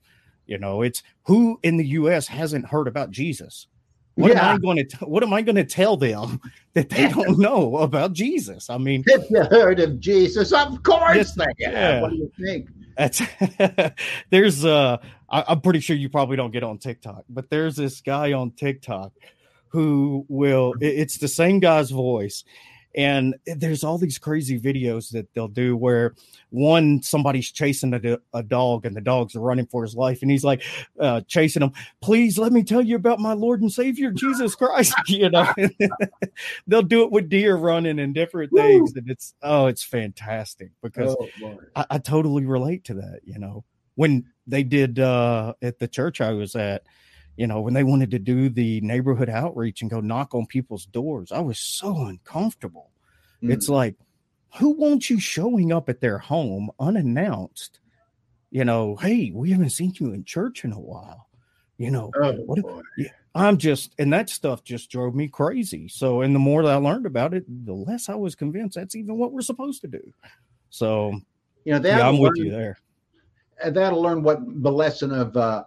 You know, it's who in the U.S. hasn't heard about Jesus. What yeah. am I going to? What am I going to tell them that they don't know about Jesus? I mean, have you heard of Jesus? Of course they have. Yeah. What do you think? That's there's uh I, I'm pretty sure you probably don't get on TikTok, but there's this guy on TikTok who will it's the same guy's voice and there's all these crazy videos that they'll do where one somebody's chasing a, a dog and the dog's running for his life. And he's like uh, chasing him please let me tell you about my lord and savior jesus christ you know? They'll do it with deer running and different things. And it's oh it's fantastic because oh, I, I totally relate to that you know? When they did uh, at the church i was at you know, when they wanted to do the neighborhood outreach and go knock on people's doors, I was so uncomfortable. Mm. It's like, who wants you showing up at their home unannounced? You know, hey, we haven't seen you in church in a while. You know, oh, what, I'm just, and that stuff just drove me crazy. So, and the more that I learned about it, the less I was convinced that's even what we're supposed to do. So, you know, yeah, I'm learn, with you there. That'll learn what the lesson of uh,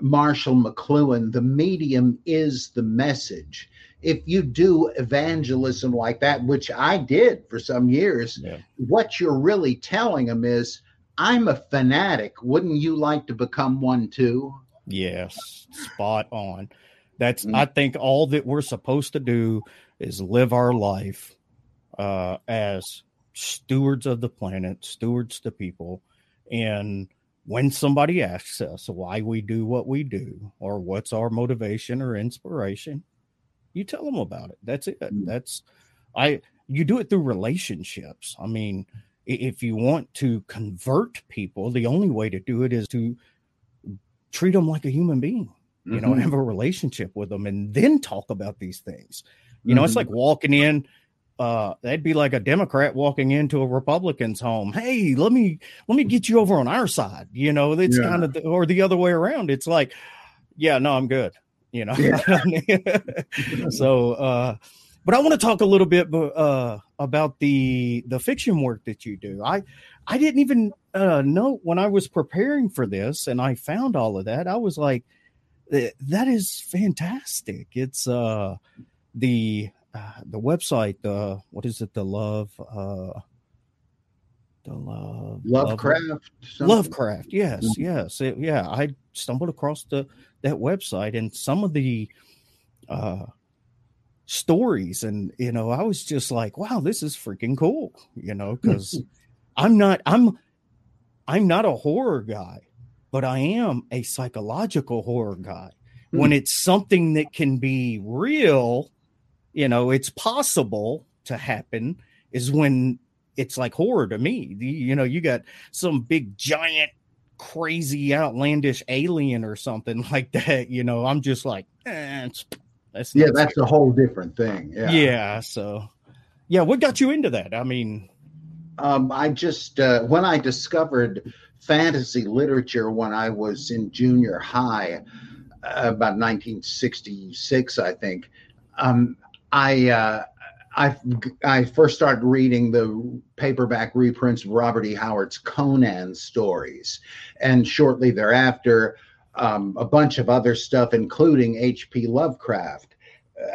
Marshall McLuhan, the medium is the message. If you do evangelism like that, which I did for some years, yeah. what you're really telling them is, I'm a fanatic. Wouldn't you like to become one too? Yes, spot on. That's, mm-hmm. I think, all that we're supposed to do is live our life uh, as stewards of the planet, stewards to people, and when somebody asks us why we do what we do or what's our motivation or inspiration, you tell them about it. That's it. Mm. That's I you do it through relationships. I mean, if you want to convert people, the only way to do it is to treat them like a human being. You mm-hmm. know, have a relationship with them and then talk about these things. You know, mm-hmm. it's like walking in uh that'd be like a democrat walking into a republican's home. Hey let me let me get you over on our side. You know it's yeah. kind of the, or the other way around. It's like yeah no i'm good. You know? Yeah. so uh but i want to talk a little bit uh about the the fiction work that you do. I i didn't even uh know when i was preparing for this and i found all of that i was like that is fantastic. It's uh the the website, the what is it? The love, uh, the love, Lovecraft, love, Lovecraft. Yes, mm-hmm. yes, it, yeah. I stumbled across the that website and some of the uh, stories, and you know, I was just like, wow, this is freaking cool. You know, because I'm not, I'm, I'm not a horror guy, but I am a psychological horror guy. When it's something that can be real you know it's possible to happen is when it's like horror to me you know you got some big giant crazy outlandish alien or something like that you know i'm just like eh, that's yeah that's scary. a whole different thing yeah yeah so yeah what got you into that i mean Um, I just uh, when I discovered fantasy literature when I was in junior high, uh, about 1966, I think. Um, I uh, I I first started reading the paperback reprints of Robert E. Howard's Conan stories, and shortly thereafter, um, a bunch of other stuff, including H.P. Lovecraft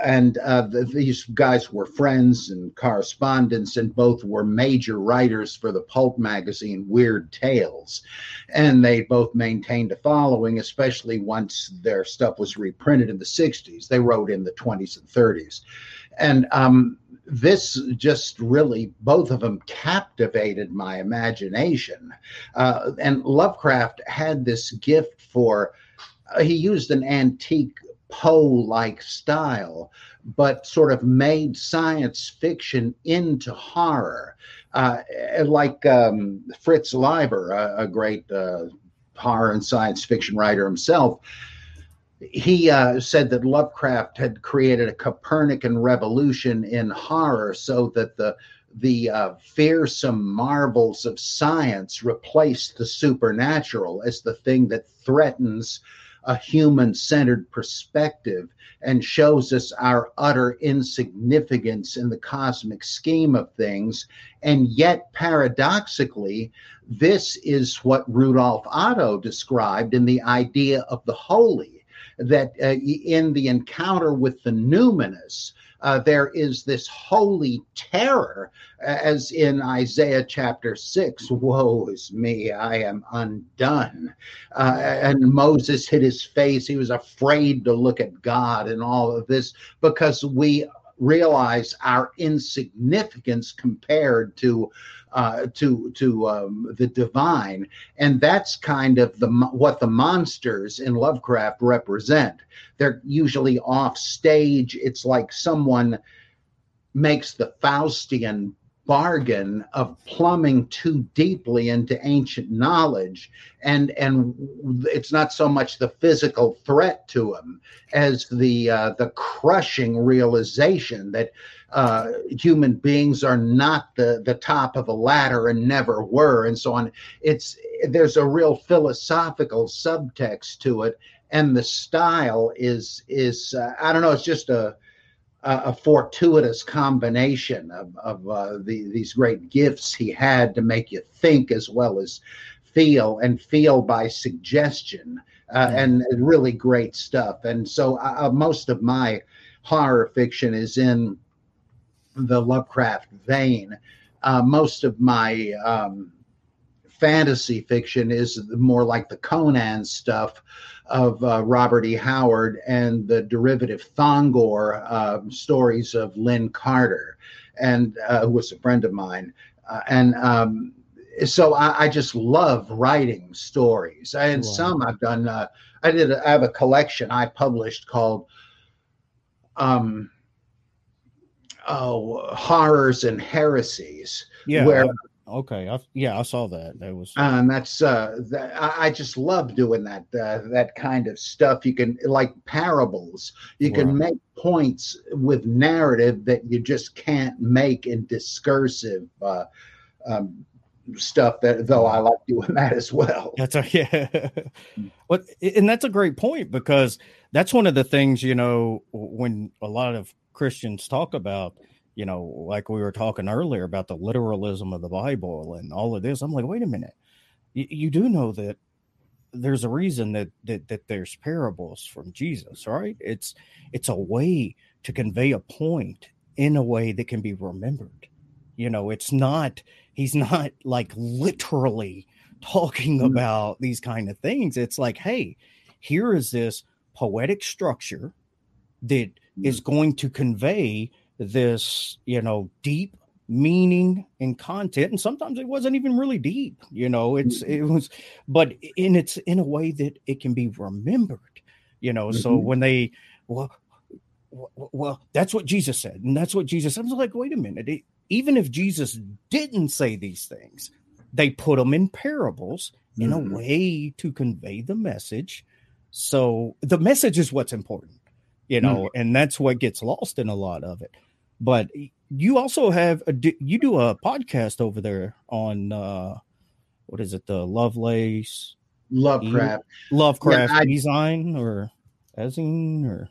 and uh, the, these guys were friends and correspondents, and both were major writers for the pulp magazine Weird Tales. And they both maintained a following, especially once their stuff was reprinted in the 60s. They wrote in the 20s and 30s. And um, this just really, both of them captivated my imagination. Uh, and Lovecraft had this gift for, uh, he used an antique Poe like style, but sort of made science fiction into horror. Uh, like um, Fritz Leiber, a, a great uh, horror and science fiction writer himself, he uh, said that Lovecraft had created a Copernican revolution in horror so that the the uh, fearsome marvels of science replaced the supernatural as the thing that threatens a human centered perspective and shows us our utter insignificance in the cosmic scheme of things. And yet, paradoxically, this is what Rudolf Otto described in the idea of the holy, that uh, in the encounter with the numinous, uh, there is this holy terror, as in Isaiah chapter 6 Woe is me, I am undone. Uh, and Moses hid his face. He was afraid to look at God and all of this because we realize our insignificance compared to uh, to to um, the divine, and that's kind of the what the monsters in Lovecraft represent. They're usually off stage. It's like someone makes the Faustian bargain of plumbing too deeply into ancient knowledge and and it's not so much the physical threat to him as the uh, the crushing realization that uh, human beings are not the the top of a ladder and never were and so on it's there's a real philosophical subtext to it and the style is is uh, i don't know it's just a a fortuitous combination of, of uh, the, these great gifts he had to make you think as well as feel and feel by suggestion uh, mm. and really great stuff and so uh, uh, most of my horror fiction is in the lovecraft vein uh, most of my um, fantasy fiction is more like the conan stuff of uh, Robert E. Howard and the derivative Thongor uh, stories of Lin Carter, and uh, who was a friend of mine. Uh, and um, so I, I, just love writing stories. And wow. some I've done. Uh, I did. A, I have a collection I published called. Um, oh, horrors and heresies. Yeah, where Okay, I, yeah, I saw that. That was, and that's uh, that, I, I just love doing that uh, that kind of stuff. You can like parables. You can make points with narrative that you just can't make in discursive uh, um, stuff. That though I like doing that as well. That's a yeah. But and that's a great point because that's one of the things you know when a lot of Christians talk about you know, like we were talking earlier about the literalism of the Bible and all of this. I'm like, wait a minute, you, you do know that there's a reason that, that that there's parables from Jesus, right? It's it's a way to convey a point in a way that can be remembered. You know, it's not he's not like literally talking mm-hmm. about these kind of things. It's like, hey, here is this poetic structure that. Is going to convey this, you know, deep meaning and content and sometimes it wasn't even really deep you know it's mm-hmm. it was but in it's in a way that it can be remembered you know mm-hmm. so when they well well that's what jesus said and that's what jesus i was like wait a minute it, even if jesus didn't say these things they put them in parables in mm-hmm. a way to convey the message so the message is what's important you know mm-hmm. and that's what gets lost in a lot of it. But you also have a you do a podcast over there on uh what is it the Lovelace? Lovecraft. E- Lovecraft yeah, I, design or Ezine or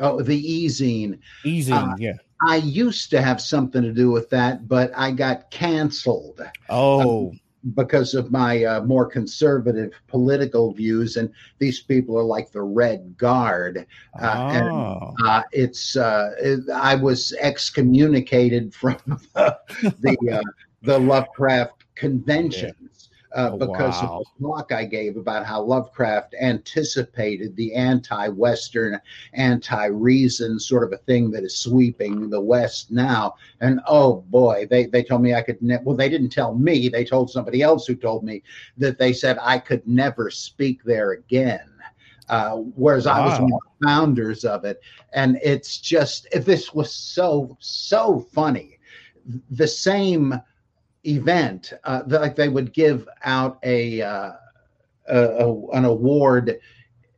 oh the Ezine. Ezine uh, yeah. I used to have something to do with that, but I got canceled. Oh, um, because of my uh, more conservative political views, and these people are like the Red Guard. Uh, oh. And uh, it's uh, it, I was excommunicated from the the, uh, the Lovecraft convention uh, oh, because wow. of the talk I gave about how Lovecraft anticipated the anti-Western, anti-reason sort of a thing that is sweeping the West now. And oh boy, they they told me I could. Ne- well, they didn't tell me. They told somebody else who told me that they said I could never speak there again. Uh, whereas wow. I was one of the founders of it, and it's just this was so so funny. The same event, uh, like they would give out a, uh, a, a, an award,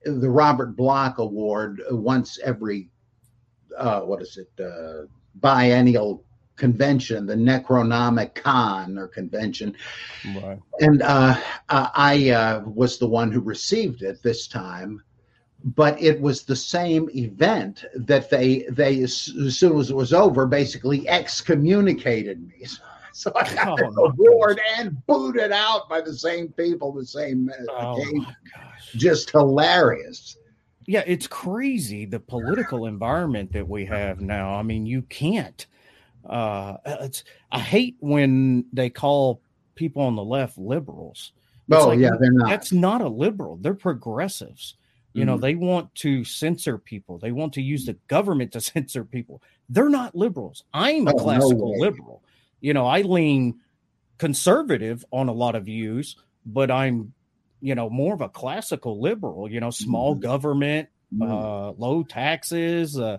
the Robert Bloch Award, once every uh, what is it uh, biennial convention, the Necronomicon con or convention, right. and uh, I uh, was the one who received it this time but it was the same event that they they as soon as it was over basically excommunicated me so I got oh, and booted out by the same people, the same uh, oh, just hilarious. Yeah, it's crazy the political environment that we have now. I mean, you can't. Uh, it's I hate when they call people on the left liberals. It's oh like, yeah, they're not. That's not a liberal. They're progressives. You mm-hmm. know, they want to censor people. They want to use the government to censor people. They're not liberals. I'm a oh, classical no liberal you know, I lean conservative on a lot of views, but I'm, you know, more of a classical liberal, you know, small mm-hmm. government, mm-hmm. uh, low taxes, uh,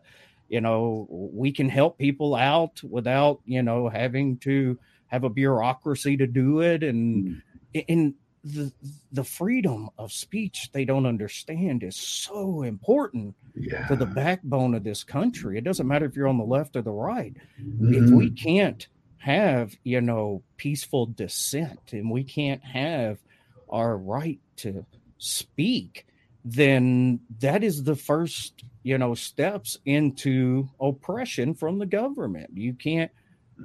you know, we can help people out without, you know, having to have a bureaucracy to do it. And, mm-hmm. the, the freedom of speech they don't understand is so important yeah. to the backbone of this country. It doesn't matter if you're on the left or the right. Mm-hmm. If we can't have you know peaceful dissent and we can't have our right to speak then that is the first you know steps into oppression from the government you can't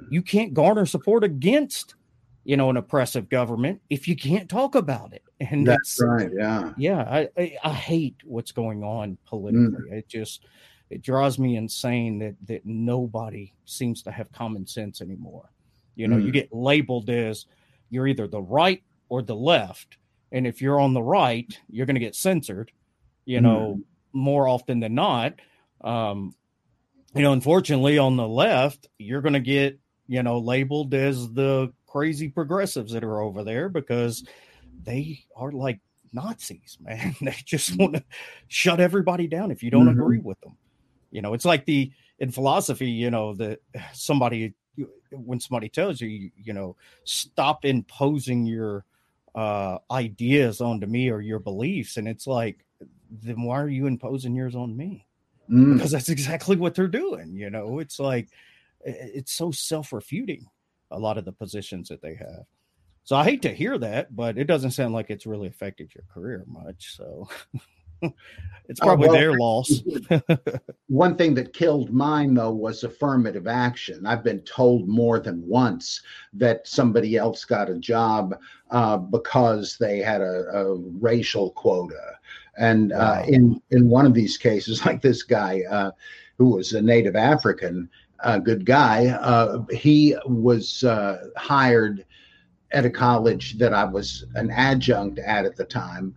you can't garner support against you know an oppressive government if you can't talk about it and that's right yeah yeah I, I, I hate what's going on politically mm. it just it drives me insane that that nobody seems to have common sense anymore. You know, mm. you get labeled as you're either the right or the left, and if you're on the right, you're going to get censored. You know, mm. more often than not. Um, you know, unfortunately, on the left, you're going to get you know labeled as the crazy progressives that are over there because they are like Nazis, man. They just want to shut everybody down if you don't mm-hmm. agree with them. You know, it's like the in philosophy, you know, that somebody when somebody tells you, you, you know, stop imposing your uh ideas onto me or your beliefs, and it's like, then why are you imposing yours on me? Mm. Because that's exactly what they're doing. You know, it's like it's so self-refuting a lot of the positions that they have. So I hate to hear that, but it doesn't sound like it's really affected your career much. So it's oh, probably uh, well, their loss. one thing that killed mine, though, was affirmative action. I've been told more than once that somebody else got a job uh, because they had a, a racial quota. And uh, in in one of these cases, like this guy uh, who was a native African, a good guy, uh, he was uh, hired at a college that I was an adjunct at at the time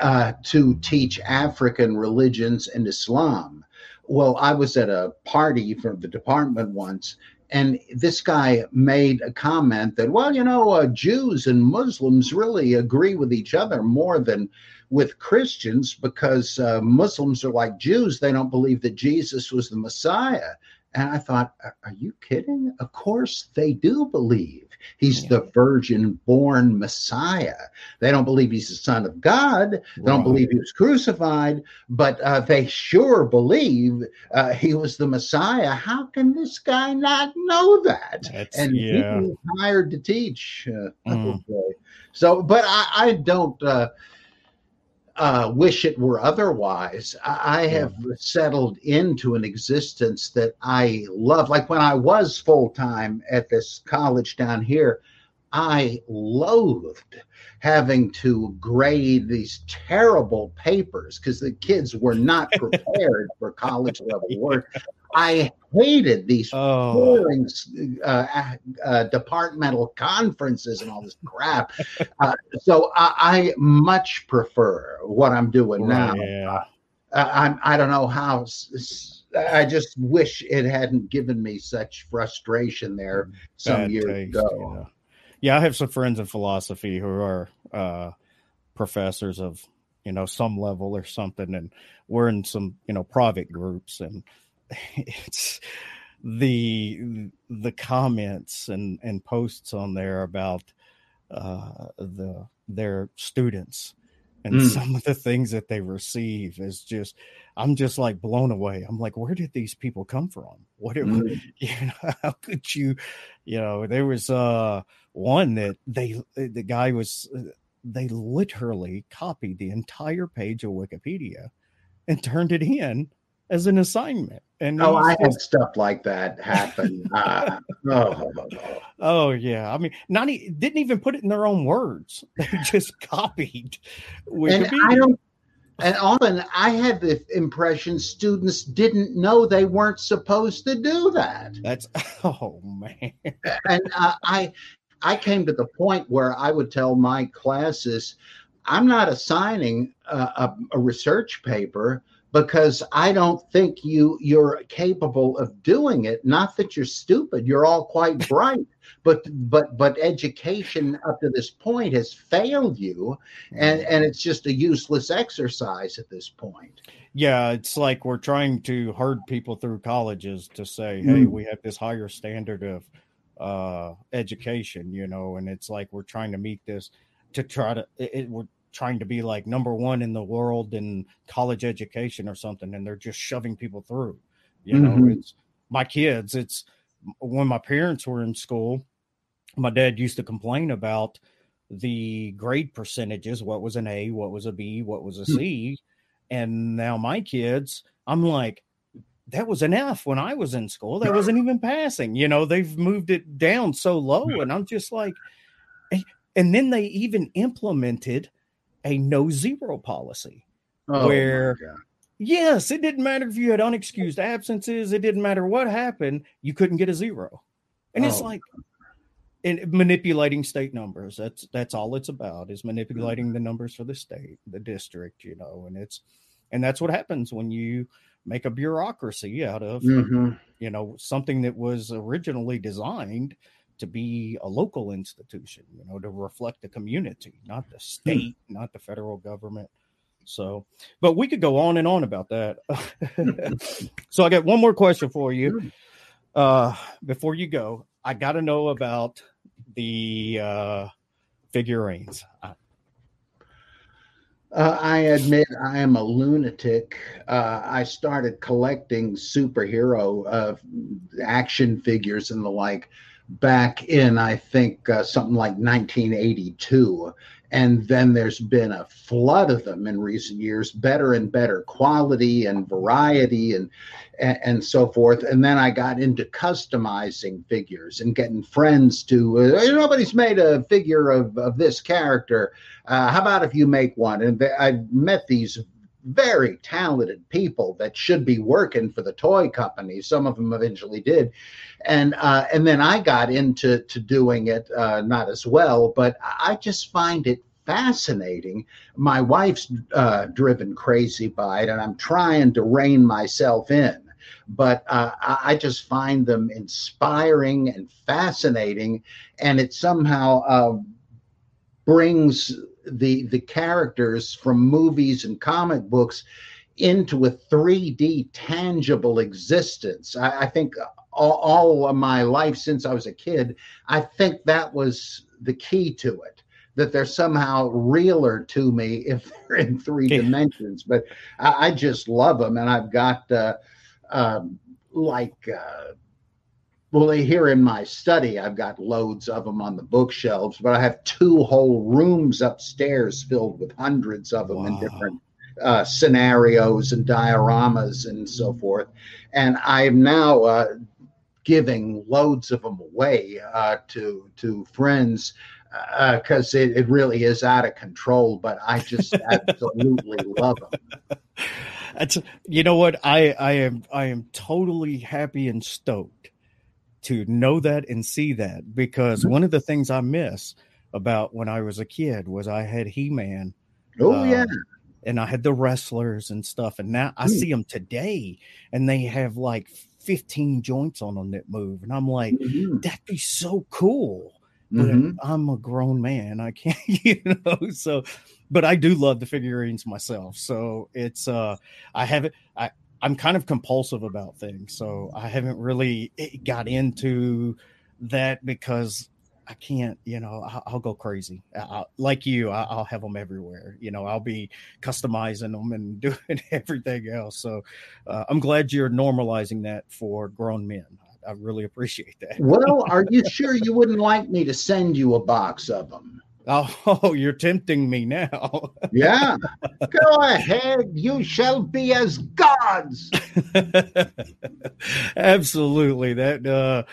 uh, to teach African religions and Islam. Well, I was at a party from the department once, and this guy made a comment that, well, you know, uh, Jews and Muslims really agree with each other more than with Christians because uh, Muslims are like Jews. They don't believe that Jesus was the Messiah. And I thought, are you kidding? Of course they do believe he's yeah. the virgin born Messiah. They don't believe he's the Son of God. They right. don't believe he was crucified, but uh, they sure believe uh, he was the Messiah. How can this guy not know that? That's, and yeah. he was hired to teach. Uh, mm. So, but I, I don't. Uh, wish it were otherwise. I, I have yeah. settled into an existence that I love. Like when I was full time at this college down here, I loathed having to grade these terrible papers because the kids were not prepared for college level work. I hated these oh. boring uh, uh, departmental conferences and all this crap. Uh, so I, I, much prefer what I'm doing now. Yeah. I'm, I don't know how. I just wish it hadn't given me such frustration there some Bad years taste, ago. Yeah. yeah. I have some friends in philosophy who are uh, professors of you know some level or something, and we're in some you know private groups and it's the the comments and and posts on there about uh, the their students and mm. some of the things that they receive is just i'm just like blown away i'm like where did these people come from what mm. you know how could you you know there was uh one that they the guy was they literally copied the entire page of wikipedia and turned it in as an assignment. And oh, I had stuff like that happen. uh, oh, oh, yeah. I mean, not e- didn't even put it in their own words. They just copied. And I don't. And often I had the impression students didn't know they weren't supposed to do that. That's oh man. and uh, I I came to the point where I would tell my classes, I'm not assigning a, a research paper because I don't think you you're capable of doing it. Not that you're stupid; you're all quite bright, but but but education up to this point has failed you, and and it's just a useless exercise at this point. Yeah, it's like we're trying to herd people through colleges to say, "Hey, mm. we have this higher standard of uh, education," you know, and it's like we're trying to meet this to try to it, it, we're trying to be like number one in the world in college education or something and they're just shoving people through you know mm-hmm. it's my kids it's when my parents were in school my dad used to complain about the grade percentages what was an a what was a b what was a C. hmm. and now my kids i'm like that was an f when i was in school that wasn't even passing you know they've moved it down so low and i'm just like and then they even implemented a no zero policy oh, where yes it didn't matter if you had unexcused absences it didn't matter what happened you couldn't get a zero and oh. it's like and manipulating state numbers that's that's all it's about is manipulating the numbers for the state the district you know and it's and that's what happens when you make a bureaucracy out of mm-hmm. you know something that was originally designed to be a local institution, you know, to reflect the community, not the hmm. state, hmm. not the federal government. So, but we could go on and on about that. so, I got one more question for you. Uh, before you go, I got to know about the uh, figurines. Uh, I admit I am a lunatic. Uh, I started collecting superhero uh, action figures and the like back in, I think, uh, something like 1982. And then there's been a flood of them in recent years, better and better quality and variety and, and, so forth. And then I got into customizing figures and getting friends to, uh, nobody's made a figure of, of this character. Uh, how about if you make one? And I met these very talented people that should be working for the toy companies. Some of them eventually did, and uh, and then I got into to doing it uh, not as well, but I just find it fascinating. My wife's uh, driven crazy by it, and I'm trying to rein myself in. But uh, I just find them inspiring and fascinating, and it somehow uh, brings the the characters from movies and comic books into a 3D tangible existence. I, I think all, all, of my life since I was a kid, I think that was the key to it. That they're somehow realer to me if they're in three yeah. dimensions. But I, I, just love them, and I've got uh, um, like. Uh, well, here in my study, I've got loads of them on the bookshelves, but I have two whole rooms upstairs filled with hundreds of them wow. in different uh, scenarios and dioramas and so forth. And I'm now uh, giving loads of them away uh, to to friends because uh, it, it really is out of control. But I just absolutely love them. That's you know what I I am I am totally happy and stoked to know that and see that because mm-hmm. one of the things I miss about when I was a kid was I had He Man. Oh um, yeah. And I had the wrestlers and stuff, and now I mm. see them today, and they have like 15 joints on them that move, and I'm like, mm-hmm. that'd be so cool. But mm-hmm. I'm a grown man, I can't, you know. So, but I do love the figurines myself. So it's, uh, I haven't, I, I'm kind of compulsive about things, so I haven't really eh, got into that because I can't, you know, I'll, I'll go crazy. I'll, like you, I'll have them everywhere. You know, I'll be customizing them and doing everything else. So uh, I'm glad you're normalizing that for grown men. I really appreciate that. Well, are you sure you wouldn't like me to send you a box of them? Oh, you're tempting me now. yeah. Go ahead. You shall be as gods. Absolutely. That uh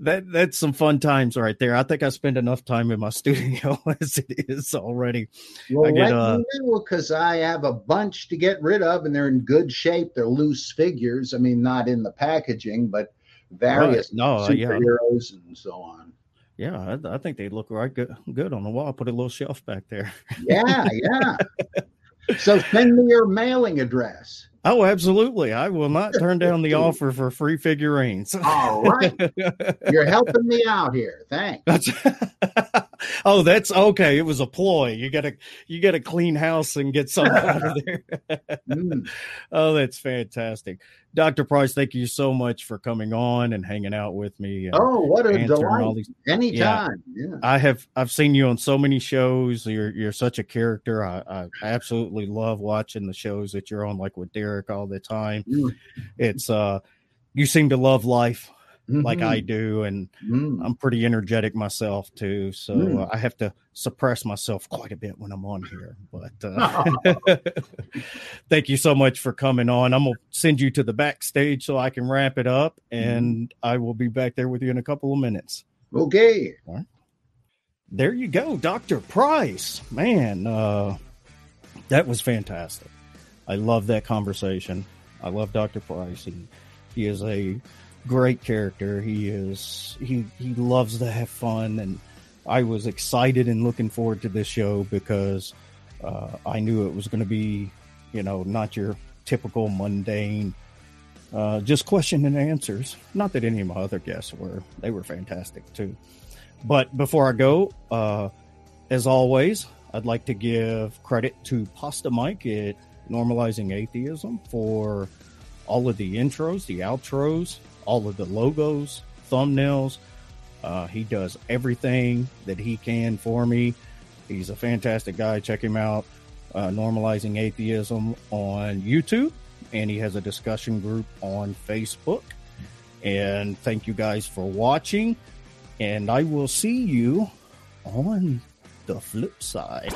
that that's some fun times right there. I think I spend enough time in my studio as it is already. Well, I get, uh, because I have a bunch to get rid of, and they're in good shape. They're loose figures. I mean, not in the packaging, but various right. no, superheroes yeah. and so on. Yeah, I, I, think they look right good, good on the wall. Put a little shelf back there. yeah, yeah. So send me your mailing address. Oh, absolutely. I will not turn down the offer for free figurines. All right. You're helping me out here. Thanks. oh, that's okay. It was a ploy. You gotta you gotta clean house and get something out of there. mm. Oh, that's fantastic. Dr. Price, thank you so much for coming on and hanging out with me. Oh, what a delight! These, Anytime. Yeah, yeah, I have I've seen you on so many shows. You're you're such a character. I, I absolutely love watching the shows that you're on, like with Derek all the time. Mm. It's uh, you seem to love life mm-hmm. like I mm-hmm. do, and mm. I'm pretty energetic myself too. So mm. uh, I have to suppress myself quite a bit when I'm on here. But uh, thank you so much for coming on. I'm gonna send you to the backstage so I can wrap it up, mm-hmm. and mm. I will be back there with you in a couple of minutes. Okay. There you go, Dr. Price. Man, uh, that was fantastic. I love that conversation. I love Dr. Price. He, he is a great character. He is he he loves to have fun, and I was excited and looking forward to this show because uh, I knew it was going to be, you know, not your typical mundane, uh, just question and answers. Not that any of my other guests were; they were fantastic too. But before I go, uh, as always, I'd like to give credit to Pasta Mike at Normalizing Atheism for all of the intros, the outros, all of the logos, thumbnails. Uh, he does everything that he can for me. He's a fantastic guy. Check him out. Uh, Normalizing Atheism on YouTube, and he has a discussion group on Facebook. And thank you guys for watching. And I will see you on the flip side.